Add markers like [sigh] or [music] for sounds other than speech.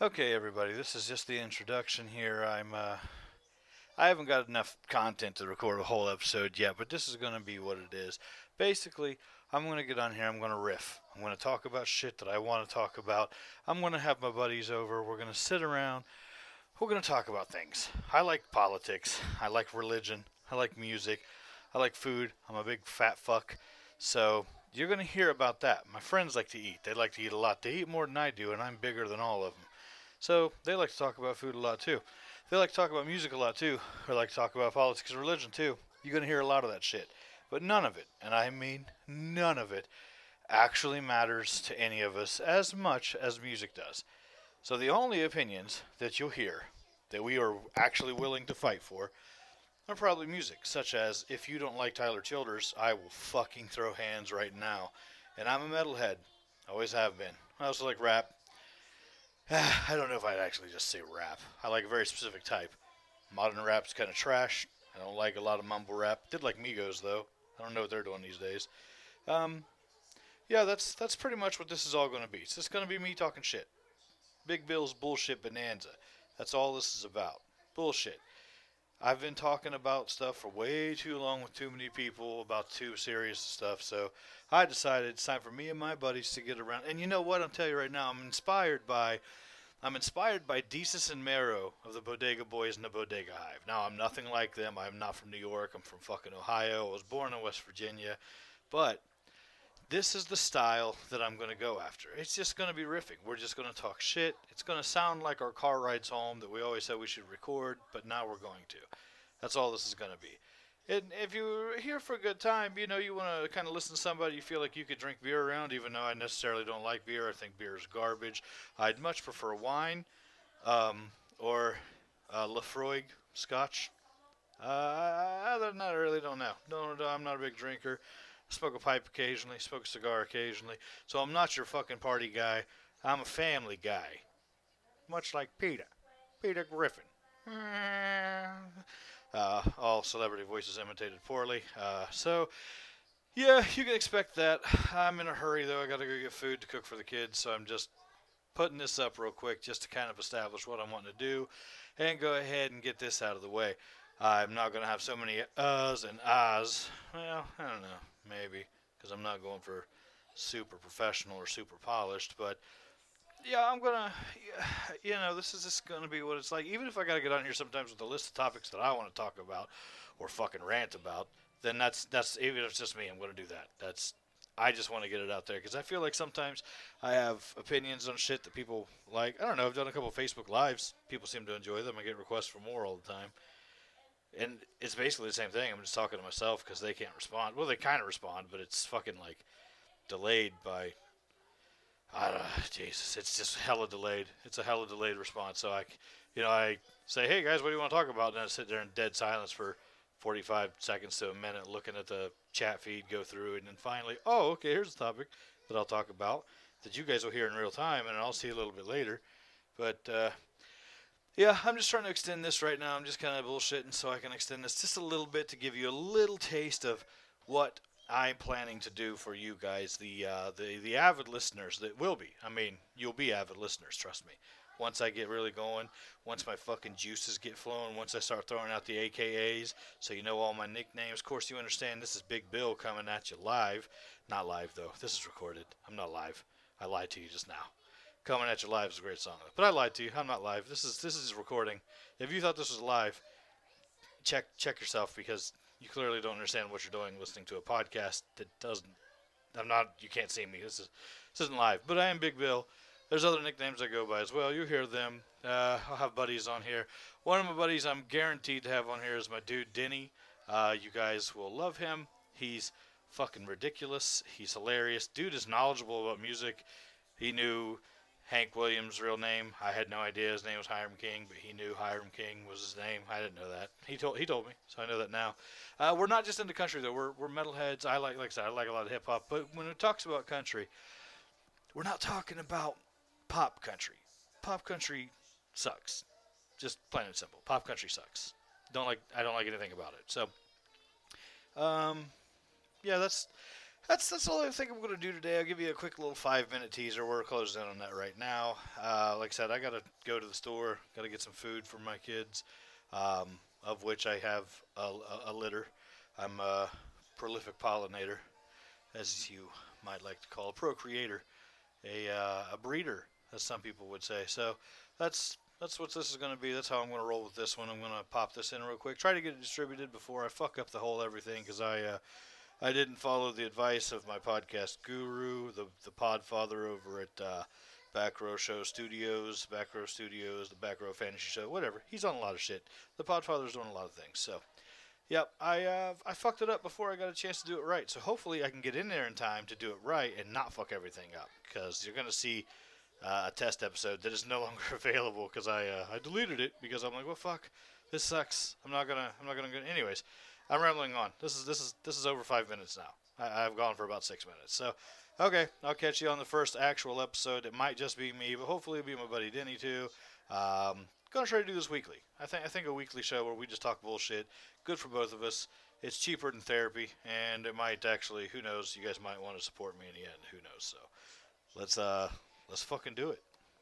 Okay, everybody, this is just the introduction here. I'm, uh, I haven't got enough content to record a whole episode yet, but this is going to be what it is. Basically, I'm going to get on here, I'm going to riff. I'm going to talk about shit that I want to talk about. I'm going to have my buddies over. We're going to sit around. We're going to talk about things. I like politics. I like religion. I like music. I like food. I'm a big fat fuck. So, you're going to hear about that. My friends like to eat. They like to eat a lot. They eat more than I do, and I'm bigger than all of them. So, they like to talk about food a lot too. They like to talk about music a lot too. They like to talk about politics and religion too. You're going to hear a lot of that shit. But none of it, and I mean none of it, actually matters to any of us as much as music does. So the only opinions that you'll hear that we are actually willing to fight for are probably music, such as if you don't like Tyler Childers, I will fucking throw hands right now. And I'm a metalhead, always have been. I also like rap. [sighs] I don't know if I'd actually just say rap. I like a very specific type. Modern rap's kind of trash. I don't like a lot of mumble rap. Did like Migos though. I don't know what they're doing these days. Um, yeah, that's that's pretty much what this is all going to be. It's just going to be me talking shit. Big Bill's bullshit bonanza. That's all this is about. Bullshit. I've been talking about stuff for way too long with too many people about too serious stuff, so I decided it's time for me and my buddies to get around. And you know what? I'll tell you right now, I'm inspired by I'm inspired by Desus and Mero of the Bodega Boys and the Bodega Hive. Now, I'm nothing like them. I'm not from New York. I'm from fucking Ohio. I was born in West Virginia. But this is the style that I'm going to go after. It's just going to be riffing. We're just going to talk shit. It's going to sound like our car rides home that we always said we should record, but now we're going to. That's all this is going to be. And if you're here for a good time, you know, you want to kind of listen to somebody you feel like you could drink beer around, even though I necessarily don't like beer. I think beer is garbage. I'd much prefer wine um, or uh, scotch. Uh, other than that, I really don't know. No, no, I'm not a big drinker. I smoke a pipe occasionally, smoke a cigar occasionally. So I'm not your fucking party guy. I'm a family guy. Much like Peter. Peter Griffin. [laughs] Uh, all celebrity voices imitated poorly. Uh, so, yeah, you can expect that. I'm in a hurry, though. I got to go get food to cook for the kids, so I'm just putting this up real quick just to kind of establish what I'm wanting to do and go ahead and get this out of the way. I'm not to have so many uhs and ahs. Well, I don't know, maybe, because I'm not going for super professional or super polished, but yeah, I'm gonna, [sighs] you know, this is just gonna be what it's like. Even if I gotta get on here sometimes with a list of topics that I want to talk about or fucking rant about, then that's that's even if it's just me, I'm gonna do that. That's I just want to get it out there because I feel like sometimes I have opinions on shit that people like. I don't know. I've done a couple Facebook lives. People seem to enjoy them. I get requests for more all the time, and it's basically the same thing. I'm just talking to myself because they can't respond. Well, they kind of respond, but it's fucking like delayed by I don't [sighs] Jesus, it's just hella delayed. It's a hella delayed response. So I, you know, I say, hey guys, what do you want to talk about? And I sit there in dead silence for 45 seconds to a minute, looking at the chat feed, go through, and then finally, oh, okay, here's the topic that I'll talk about that you guys will hear in real time, and I'll see a little bit later. But uh, yeah, I'm just trying to extend this right now. I'm just kind of bullshitting so I can extend this just a little bit to give you a little taste of what I'm planning to do for you guys, the uh, the the avid listeners that will be. I mean, you'll be avid listeners, trust me. Once I get really going, once my fucking juices get flowing, once I start throwing out the AKAs, so you know all my nicknames. Of course, you understand this is Big Bill coming at you live. Not live though. This is recorded. I'm not live. I lied to you just now. Coming at you live is a great song, but I lied to you. I'm not live. This is this is recording. If you thought this was live, check check yourself because you clearly don't understand what you're doing listening to a podcast that doesn't. I'm not. You can't see me. This is this isn't live, but I am Big Bill. There's other nicknames I go by as well. You hear them. Uh, I'll have buddies on here. One of my buddies I'm guaranteed to have on here is my dude Denny. Uh, you guys will love him. He's fucking ridiculous. He's hilarious. Dude is knowledgeable about music. He knew Hank Williams' real name. I had no idea his name was Hiram King, but he knew Hiram King was his name. I didn't know that. He told he told me, so I know that now. Uh, we're not just into country though. We're we're metalheads. I like like I said, I like a lot of hip hop. But when it talks about country, we're not talking about pop country. Pop country sucks. Just plain and simple. Pop country sucks. Don't like I don't like anything about it. So, um, yeah, that's that's that's all I think I'm going to do today. I'll give you a quick little five minute teaser. We're closed in on that right now. Uh, like I said, I got to go to the store. Got to get some food for my kids, um, of which I have a, a, a litter. I'm a prolific pollinator, as you might like to call a procreator, a uh, a breeder, as some people would say. So that's that's what this is going to be. That's how I'm going to roll with this one. I'm going to pop this in real quick. Try to get it distributed before I fuck up the whole everything because I uh, I didn't follow the advice of my podcast guru, the the Podfather over at uh, Back Row Show Studios, Back Row Studios, the Back Row Fantasy Show, whatever. He's on a lot of shit. The Podfather's doing a lot of things. So, yep, I uh, I fucked it up before I got a chance to do it right. So hopefully I can get in there in time to do it right and not fuck everything up because you're gonna see. Uh, a test episode that is no [laughs] longer available because I uh, I deleted it because I'm like, well, fuck, this sucks. I'm not gonna I'm not gonna. Go. Anyways, I'm rambling on. This is this is this is over five minutes now. I, I've gone for about six minutes. So, okay, I'll catch you on the first actual episode. It might just be me, but hopefully it'll be my buddy Denny too. Um, gonna try to do this weekly. I think I think a weekly show where we just talk bullshit. Good for both of us. It's cheaper than therapy, and it might actually. Who knows? You guys might want to support me in the end. Who knows? So, let's uh let's fucking do it.